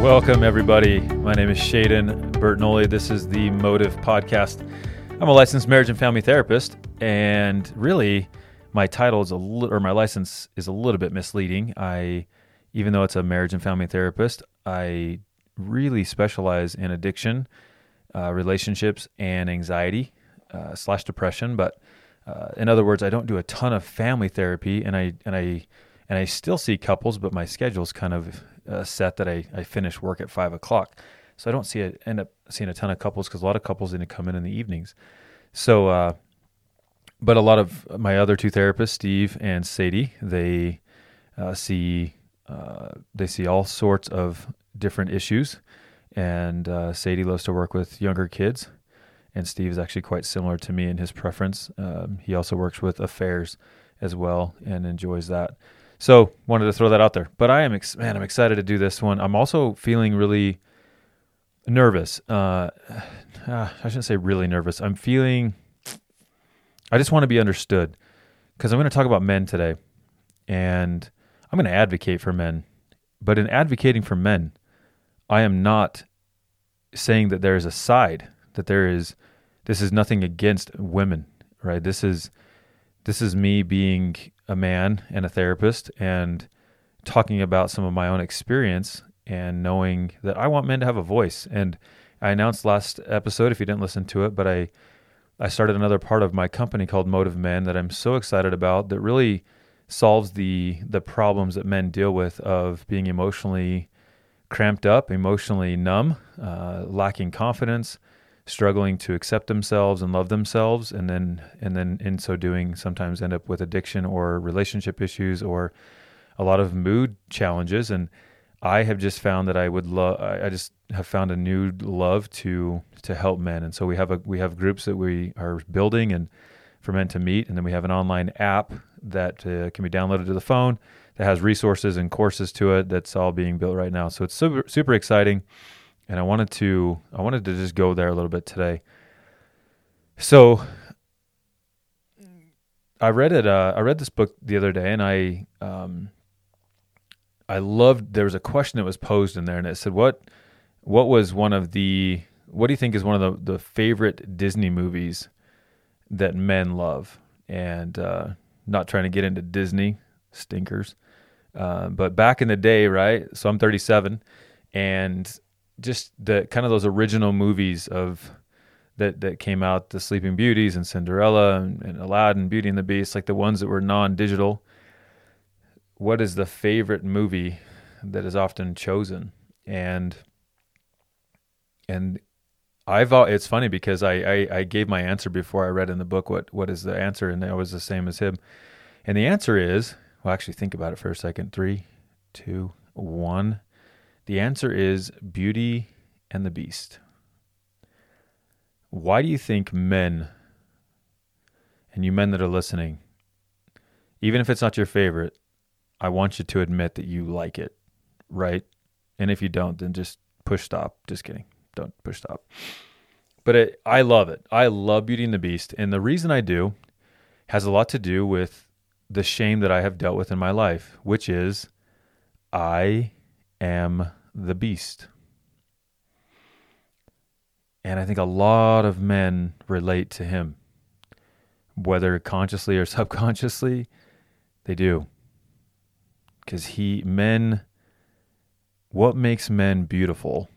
Welcome, everybody. My name is Shaden Bertinoli. This is the Motive Podcast. I'm a licensed marriage and family therapist, and really, my title is a li- or my license is a little bit misleading. I, even though it's a marriage and family therapist, I really specialize in addiction, uh, relationships, and anxiety uh, slash depression. But uh, in other words, I don't do a ton of family therapy, and I and I and I still see couples, but my schedule's kind of uh, set that I, I finish work at five o'clock. So I don't see it end up seeing a ton of couples because a lot of couples to come in in the evenings. So, uh, but a lot of my other two therapists, Steve and Sadie, they uh, see uh, they see all sorts of different issues. And uh, Sadie loves to work with younger kids, and Steve is actually quite similar to me in his preference. Um, he also works with affairs as well and enjoys that. So wanted to throw that out there. But I am ex- man, I'm excited to do this one. I'm also feeling really nervous. Uh, uh, I shouldn't say really nervous. I'm feeling. I just want to be understood because I'm going to talk about men today, and I'm going to advocate for men. But in advocating for men, I am not saying that there is a side that there is. This is nothing against women, right? This is this is me being a man and a therapist and talking about some of my own experience and knowing that I want men to have a voice. And I announced last episode, if you didn't listen to it, but I I started another part of my company called Motive Men that I'm so excited about that really solves the the problems that men deal with of being emotionally cramped up, emotionally numb, uh, lacking confidence, struggling to accept themselves and love themselves and then and then in so doing sometimes end up with addiction or relationship issues or a lot of mood challenges. And I have just found that I would love I just have found a new love to to help men. And so we have a we have groups that we are building and for men to meet. And then we have an online app that uh, can be downloaded to the phone that has resources and courses to it that's all being built right now. So it's super super exciting and I wanted to I wanted to just go there a little bit today. So I read it. Uh, I read this book the other day, and I um, I loved. There was a question that was posed in there, and it said, "What what was one of the what do you think is one of the the favorite Disney movies that men love?" And uh, not trying to get into Disney stinkers, uh, but back in the day, right? So I'm 37, and just the kind of those original movies of that that came out, the Sleeping Beauties and Cinderella and, and Aladdin, Beauty and the Beast, like the ones that were non-digital. What is the favorite movie that is often chosen? And and I've it's funny because I, I, I gave my answer before I read in the book what what is the answer, and I was the same as him. And the answer is well, actually, think about it for a second. Three, two, one. The answer is Beauty and the Beast. Why do you think men, and you men that are listening, even if it's not your favorite, I want you to admit that you like it, right? And if you don't, then just push stop. Just kidding. Don't push stop. But it, I love it. I love Beauty and the Beast. And the reason I do has a lot to do with the shame that I have dealt with in my life, which is I am the beast. And I think a lot of men relate to him, whether consciously or subconsciously, they do. Because he, men, what makes men beautiful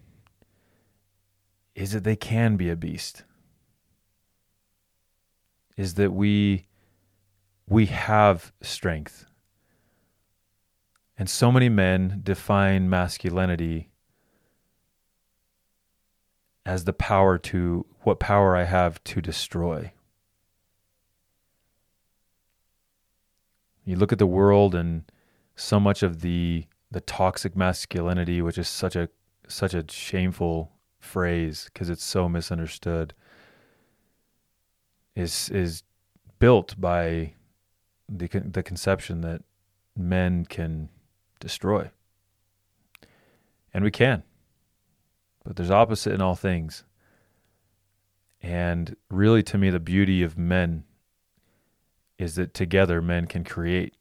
is that they can be a beast. Is that we we have strength. And so many men define masculinity as the power to what power I have to destroy. You look at the world and so much of the the toxic masculinity, which is such a such a shameful phrase because it's so misunderstood, is is built by the the conception that men can destroy. And we can. But there's opposite in all things. And really, to me, the beauty of men is that together men can create.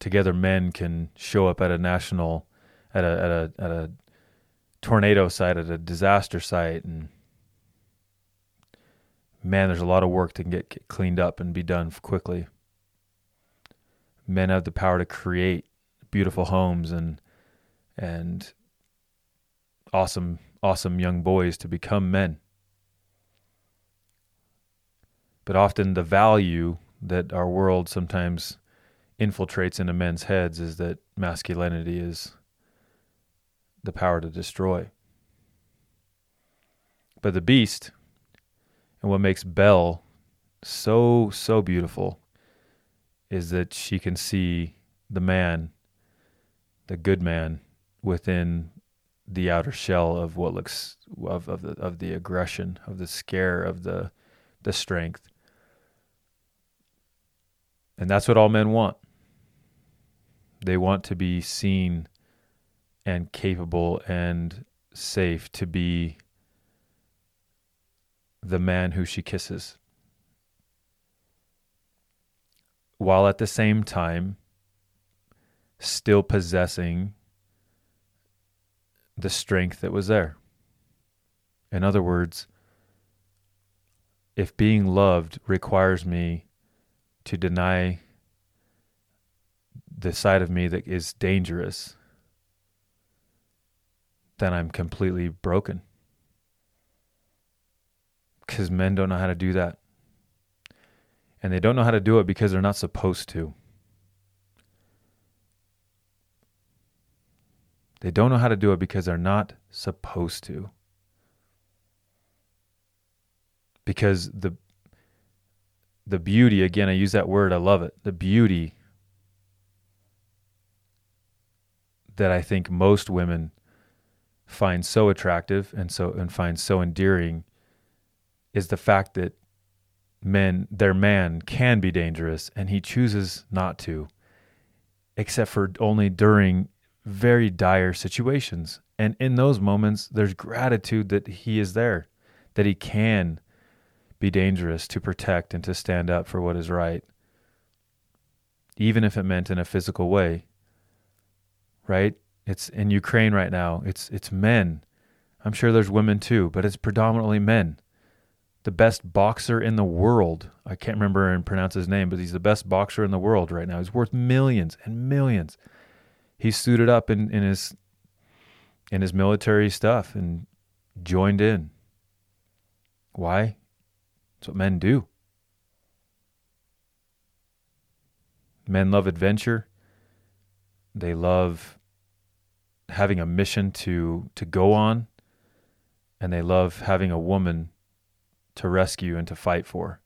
Together, men can show up at a national at a at a at a tornado site, at a disaster site, and man, there's a lot of work to get, cleaned up and be done quickly. Men have the power to create beautiful homes and and awesome awesome young boys to become men. But often the value that our world sometimes infiltrates into men's heads is that masculinity is the power to destroy. But the beast and what makes Belle so, so beautiful is that she can see the man, the good man, within the outer shell of what looks of, of the of the aggression, of the scare, of the the strength. And that's what all men want. They want to be seen and capable and safe to be the man who she kisses. While at the same time, still possessing the strength that was there. In other words, if being loved requires me to deny the side of me that is dangerous, then I'm completely broken because men don't know how to do that. And they don't know how to do it because they're not supposed to. They don't know how to do it because they're not supposed to. Because the the beauty again I use that word I love it. The beauty that I think most women find so attractive and so and find so endearing is the fact that men, their man can be dangerous and he chooses not to, except for only during very dire situations. And in those moments, there's gratitude that he is there, that he can be dangerous to protect and to stand up for what is right, even if it meant in a physical way. Right? It's in Ukraine right now. It's it's men. I'm sure there's women too, but it's predominantly men the best boxer in the world. I can't remember and pronounce his name, but he's the best boxer in the world right now. He's worth millions and millions. He's suited up in, in his in his military stuff and joined in. Why? That's what men do. Men love adventure. They love having a mission to to go on and they love having a woman to rescue and to fight for.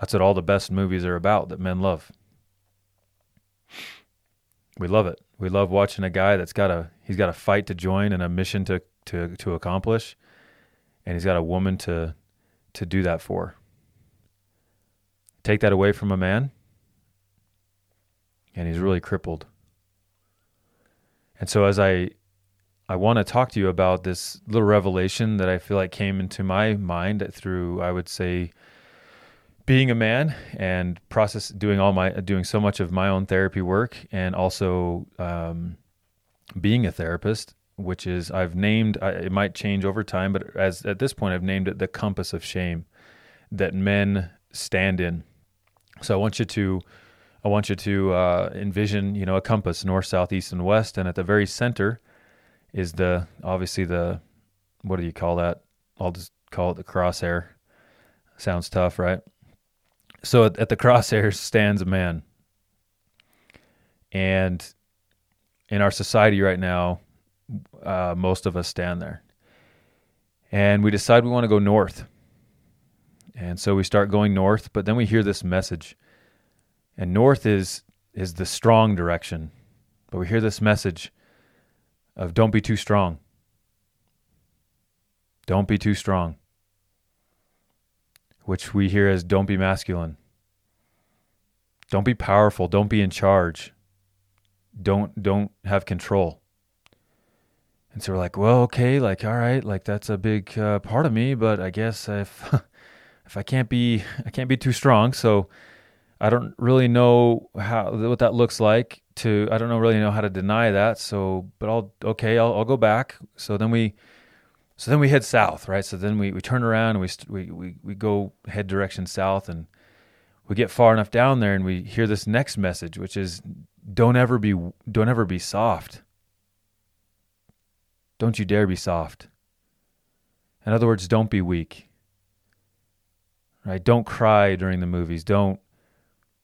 That's what all the best movies are about that men love. We love it. We love watching a guy that's got a he's got a fight to join and a mission to to to accomplish and he's got a woman to to do that for. Take that away from a man and he's really crippled. And so as I I want to talk to you about this little revelation that I feel like came into my mind through, I would say, being a man and process doing all my doing so much of my own therapy work and also um, being a therapist which is I've named it might change over time but as at this point I've named it the compass of shame that men stand in. So I want you to I want you to uh, envision you know a compass north south east and west and at the very center is the obviously the what do you call that? I'll just call it the crosshair. Sounds tough, right? So at, at the crosshair stands a man. And in our society right now, uh, most of us stand there. And we decide we want to go north. And so we start going north, but then we hear this message. And north is is the strong direction. But we hear this message of don't be too strong. Don't be too strong. Which we hear as don't be masculine. Don't be powerful, don't be in charge. Don't don't have control. And so we're like, well, okay, like all right, like that's a big uh, part of me, but I guess if if I can't be I can't be too strong, so I don't really know how what that looks like to I don't know really know how to deny that. So, but I'll okay, I'll, I'll go back. So then we so then we head south, right? So then we, we turn around and we, we we we go head direction south and we get far enough down there and we hear this next message which is don't ever be don't ever be soft. Don't you dare be soft. In other words, don't be weak. Right? Don't cry during the movies. Don't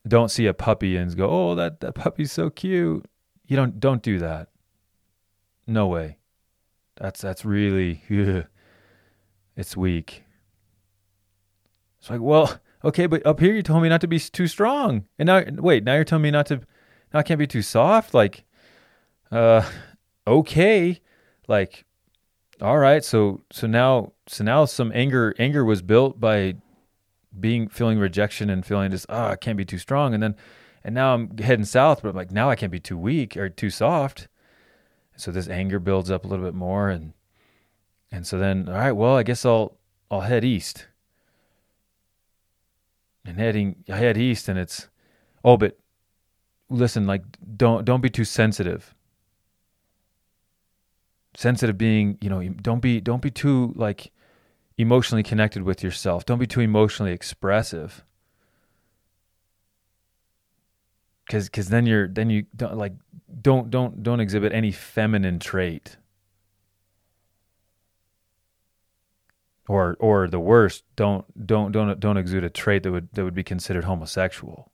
don't see a puppy and go, "Oh, that that puppy's so cute." You don't don't do that. No way. That's that's really ugh, it's weak. It's like, well, okay, but up here you told me not to be too strong, and now wait, now you're telling me not to, now I can't be too soft. Like, uh, okay, like, all right, so so now so now some anger anger was built by being feeling rejection and feeling just oh I can't be too strong. And then and now I'm heading south but I'm like now I can't be too weak or too soft. So this anger builds up a little bit more and and so then all right well I guess I'll I'll head east. And heading I head east and it's oh but listen like don't don't be too sensitive. Sensitive being you know don't be don't be too like emotionally connected with yourself. Don't be too emotionally expressive. Cause, cause then you're, then you don't like, don't, don't, don't exhibit any feminine trait. Or, or the worst, don't, don't, don't, don't exude a trait that would, that would be considered homosexual.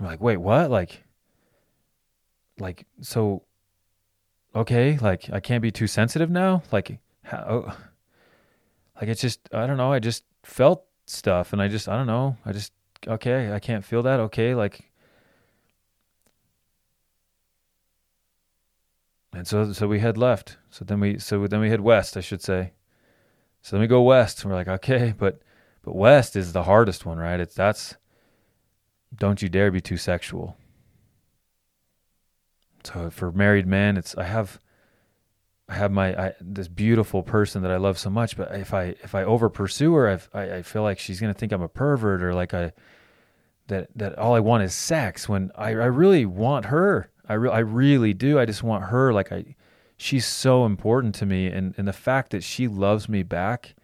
We're like, wait, what? Like, like, so okay, like I can't be too sensitive now. Like how, oh, like it's just I don't know. I just felt stuff, and I just I don't know. I just okay. I can't feel that. Okay, like. And so, so we head left. So then we, so then we head west, I should say. So then we go west. And we're like, okay, but, but west is the hardest one, right? It's that's. Don't you dare be too sexual. So for married men, it's I have I have my I, this beautiful person that I love so much, but if I if I over pursue her, I've, I I feel like she's gonna think I'm a pervert or like I that that all I want is sex. When I I really want her, I re- I really do. I just want her. Like I, she's so important to me, and and the fact that she loves me back.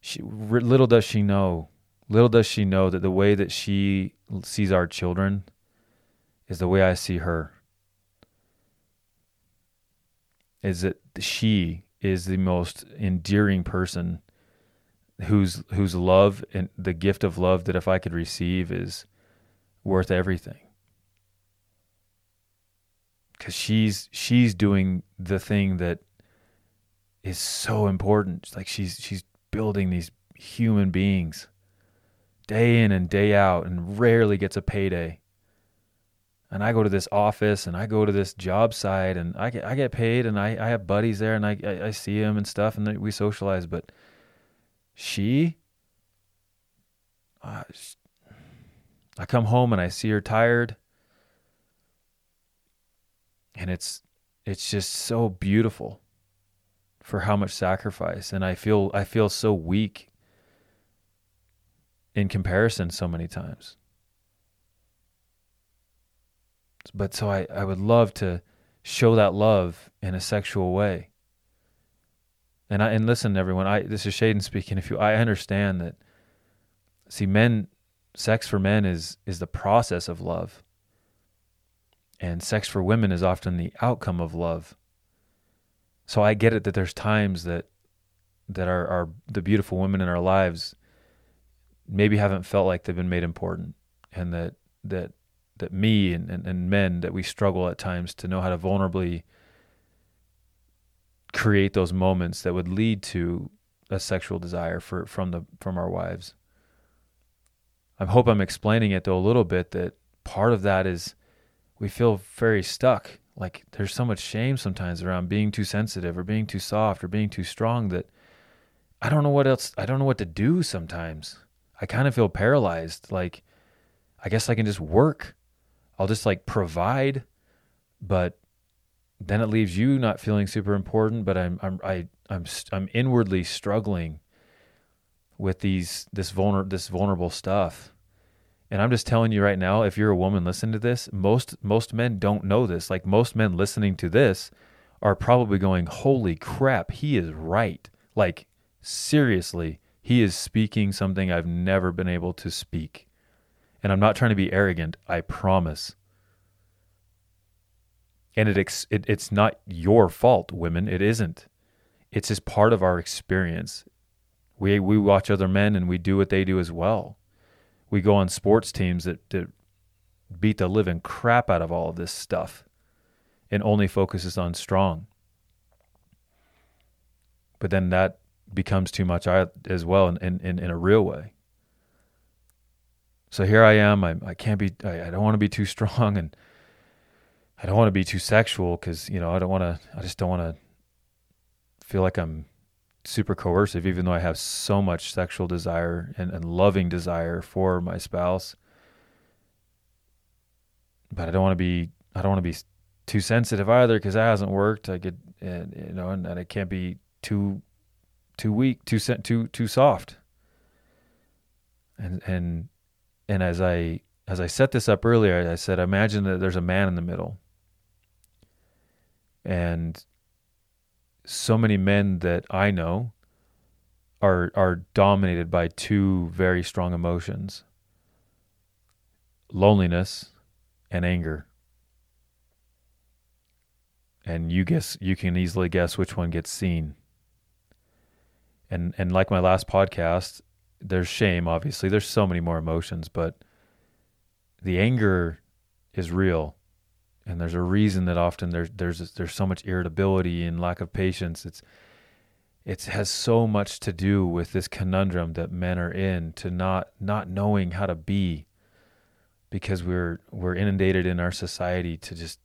She little does she know, little does she know that the way that she sees our children is the way I see her is that she is the most endearing person whose whose love and the gift of love that if I could receive is worth everything. Cuz she's she's doing the thing that is so important. Like she's she's building these human beings day in and day out and rarely gets a payday and I go to this office and I go to this job site and I get I get paid and I, I have buddies there and I, I, I see them and stuff and we socialize. But she, uh, I come home and I see her tired, and it's it's just so beautiful for how much sacrifice and I feel I feel so weak in comparison so many times. But so I, I would love to show that love in a sexual way. And I and listen, everyone. I this is Shaden speaking. If you, I understand that. See, men, sex for men is is the process of love. And sex for women is often the outcome of love. So I get it that there's times that that are, are the beautiful women in our lives maybe haven't felt like they've been made important and that that that me and, and, and men that we struggle at times to know how to vulnerably create those moments that would lead to a sexual desire for from the from our wives. I hope I'm explaining it though a little bit that part of that is we feel very stuck. Like there's so much shame sometimes around being too sensitive or being too soft or being too strong that I don't know what else I don't know what to do sometimes. I kind of feel paralyzed like I guess I can just work I'll just like provide, but then it leaves you not feeling super important. But I'm I'm I I'm I'm inwardly struggling with these this vulner this vulnerable stuff. And I'm just telling you right now, if you're a woman listening to this, most most men don't know this. Like most men listening to this are probably going, "Holy crap, he is right." Like seriously, he is speaking something I've never been able to speak. And I'm not trying to be arrogant, I promise. And it, it it's not your fault, women. It isn't. It's just part of our experience. We we watch other men and we do what they do as well. We go on sports teams that, that beat the living crap out of all of this stuff and only focuses on strong. But then that becomes too much as well in, in, in a real way. So here I am. I, I can't be, I, I don't want to be too strong and I don't want to be too sexual because, you know, I don't want to, I just don't want to feel like I'm super coercive, even though I have so much sexual desire and, and loving desire for my spouse. But I don't want to be, I don't want to be too sensitive either because that hasn't worked. I get, and, you know, and, and I can't be too, too weak, too too too soft. And and and as I as I set this up earlier, I said, imagine that there's a man in the middle. And so many men that I know are are dominated by two very strong emotions. Loneliness and anger. And you guess you can easily guess which one gets seen. And and like my last podcast, there's shame obviously. There's so many more emotions, but the anger is real and there's a reason that often there's there's there's so much irritability and lack of patience. It's it has so much to do with this conundrum that men are in to not not knowing how to be because we're we're inundated in our society to just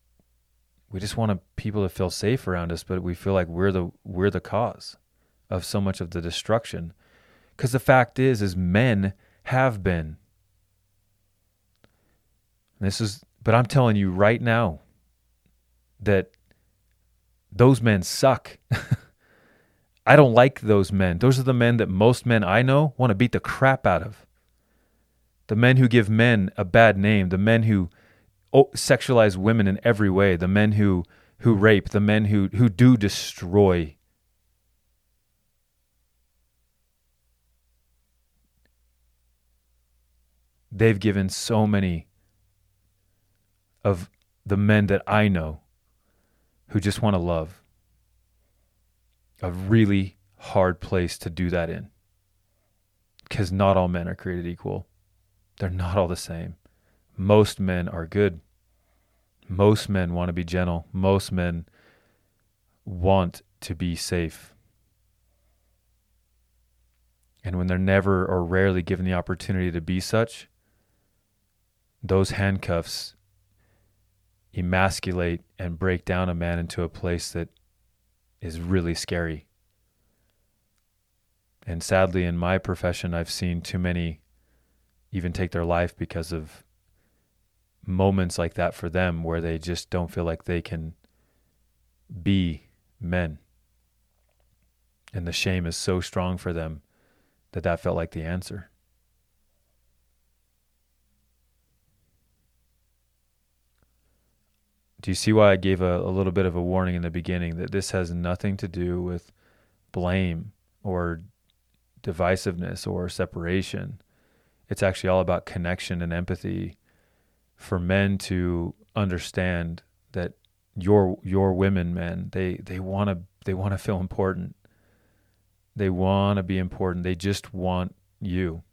we just want people to feel safe around us but we feel like we're the we're the cause of so much of the destruction cuz the fact is is men have been this is but I'm telling you right now that those men suck. I don't like those men. Those are the men that most men I know want to beat the crap out of. The men who give men a bad name, the men who sexualize women in every way, the men who who rape, the men who who do destroy. They've given so many of the men that I know who just want to love. A really hard place to do that in. Because not all men are created equal. They're not all the same. Most men are good. Most men want to be gentle. Most men want to be safe. And when they're never or rarely given the opportunity to be such, those handcuffs emasculate and break down a man into a place that is really scary. And sadly, in my profession, I've seen too many even take their life because of moments like that for them where they just don't feel like they can be men. And the shame is so strong for them that that felt like the answer. Do you see why I gave a, a little bit of a warning in the beginning that this has nothing to do with blame or divisiveness or separation? It's actually all about connection and empathy for men to understand that your your women men they they want to they want to feel important. They want to be important. They just want you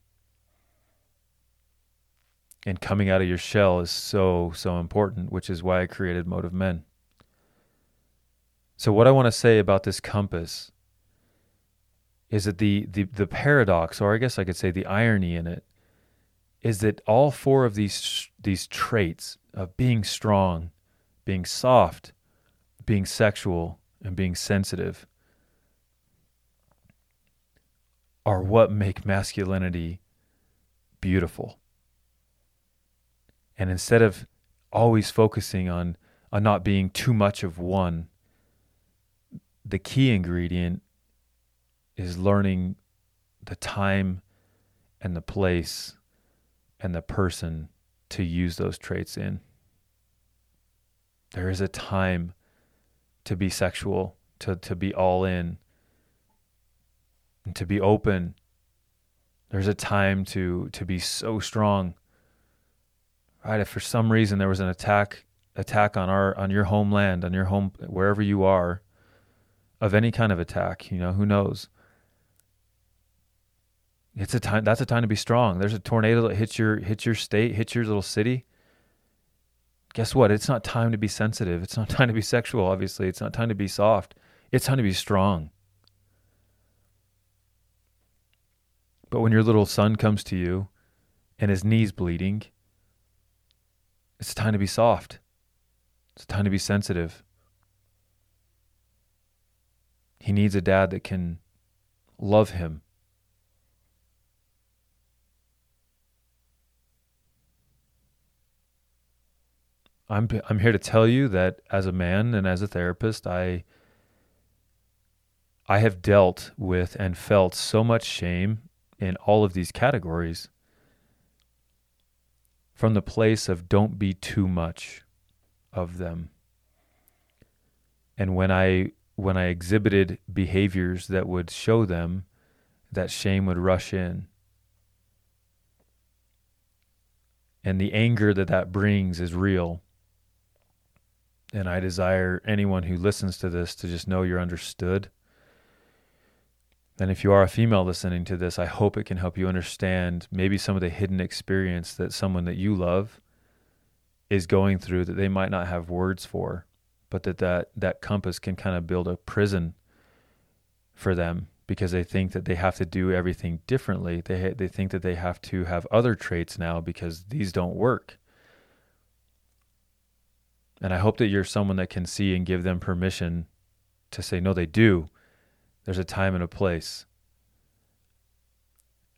and coming out of your shell is so so important which is why i created motive men. So what i want to say about this compass is that the, the the paradox or i guess i could say the irony in it is that all four of these these traits of being strong being soft being sexual and being sensitive are what make masculinity beautiful and instead of always focusing on on not being too much of one, the key ingredient is learning the time and the place and the person to use those traits in. There is a time to be sexual, to, to be all in, and to be open. There's a time to to be so strong. Right? If for some reason there was an attack attack on our on your homeland, on your home wherever you are, of any kind of attack, you know, who knows? It's a time that's a time to be strong. There's a tornado that hits your hits your state, hits your little city. Guess what? It's not time to be sensitive. It's not time to be sexual, obviously. It's not time to be soft. It's time to be strong. But when your little son comes to you and his knee's bleeding, it's time to be soft. It's time to be sensitive. He needs a dad that can love him. I'm I'm here to tell you that as a man and as a therapist, I I have dealt with and felt so much shame in all of these categories from the place of don't be too much of them. And when I when I exhibited behaviors that would show them that shame would rush in. And the anger that that brings is real. And I desire anyone who listens to this to just know you're understood. And if you are a female listening to this, I hope it can help you understand maybe some of the hidden experience that someone that you love is going through that they might not have words for, but that that, that compass can kind of build a prison for them because they think that they have to do everything differently. They they think that they have to have other traits now because these don't work. And I hope that you're someone that can see and give them permission to say no they do. There's a time and a place.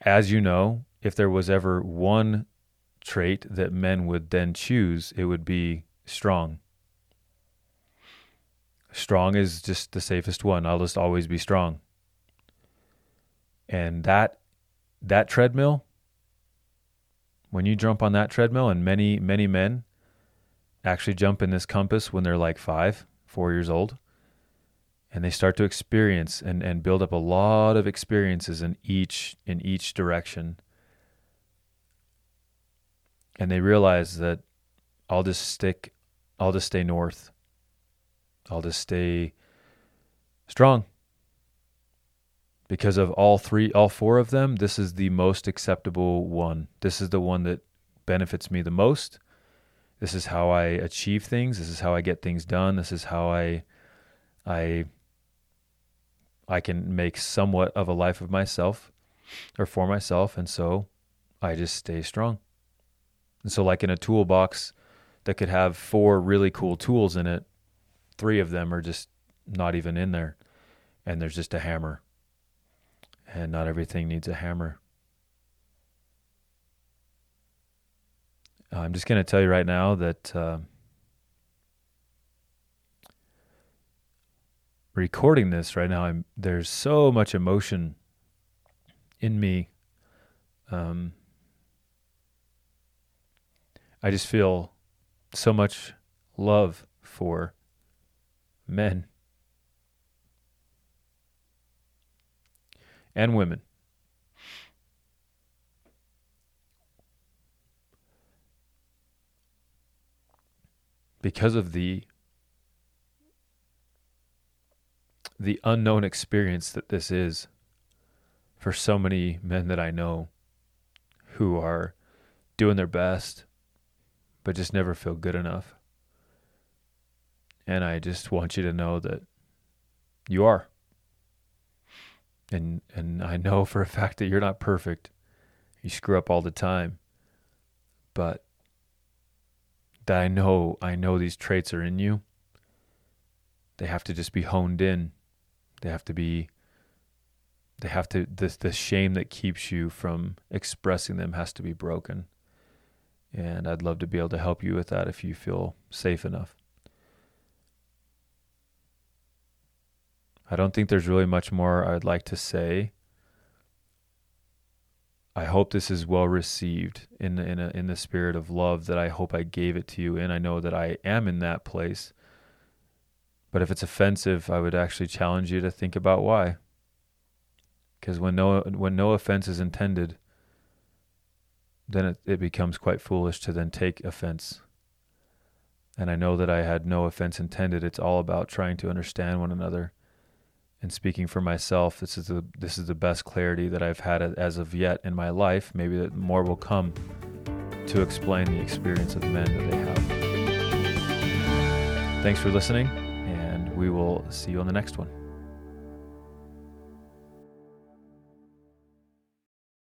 As you know, if there was ever one trait that men would then choose, it would be strong. Strong is just the safest one. I'll just always be strong. And that that treadmill, when you jump on that treadmill, and many, many men actually jump in this compass when they're like five, four years old, and they start to experience and, and build up a lot of experiences in each in each direction and they realize that I'll just stick, I'll just stay north. I'll just stay strong. Because of all three, all four of them, this is the most acceptable one. This is the one that benefits me the most. This is how I achieve things. This is how I get things done. This is how I, I, I can make somewhat of a life of myself, or for myself, and so I just stay strong. And so, like in a toolbox that could have four really cool tools in it, three of them are just not even in there. And there's just a hammer. And not everything needs a hammer. I'm just going to tell you right now that uh, recording this right now, I'm, there's so much emotion in me. Um, I just feel so much love for men and women. Because of the the unknown experience that this is for so many men that I know who are doing their best but just never feel good enough. And I just want you to know that you are. And and I know for a fact that you're not perfect. You screw up all the time. But that I know I know these traits are in you. They have to just be honed in. They have to be they have to the the shame that keeps you from expressing them has to be broken. And I'd love to be able to help you with that if you feel safe enough. I don't think there's really much more I'd like to say I hope this is well received in in a, in the spirit of love that I hope I gave it to you and I know that I am in that place. But if it's offensive, I would actually challenge you to think about why. Because when no when no offense is intended, then it, it becomes quite foolish to then take offense. And I know that I had no offense intended. It's all about trying to understand one another and speaking for myself, this is the this is the best clarity that I've had as of yet in my life. Maybe that more will come to explain the experience of men that they have. Thanks for listening, we will see you on the next one.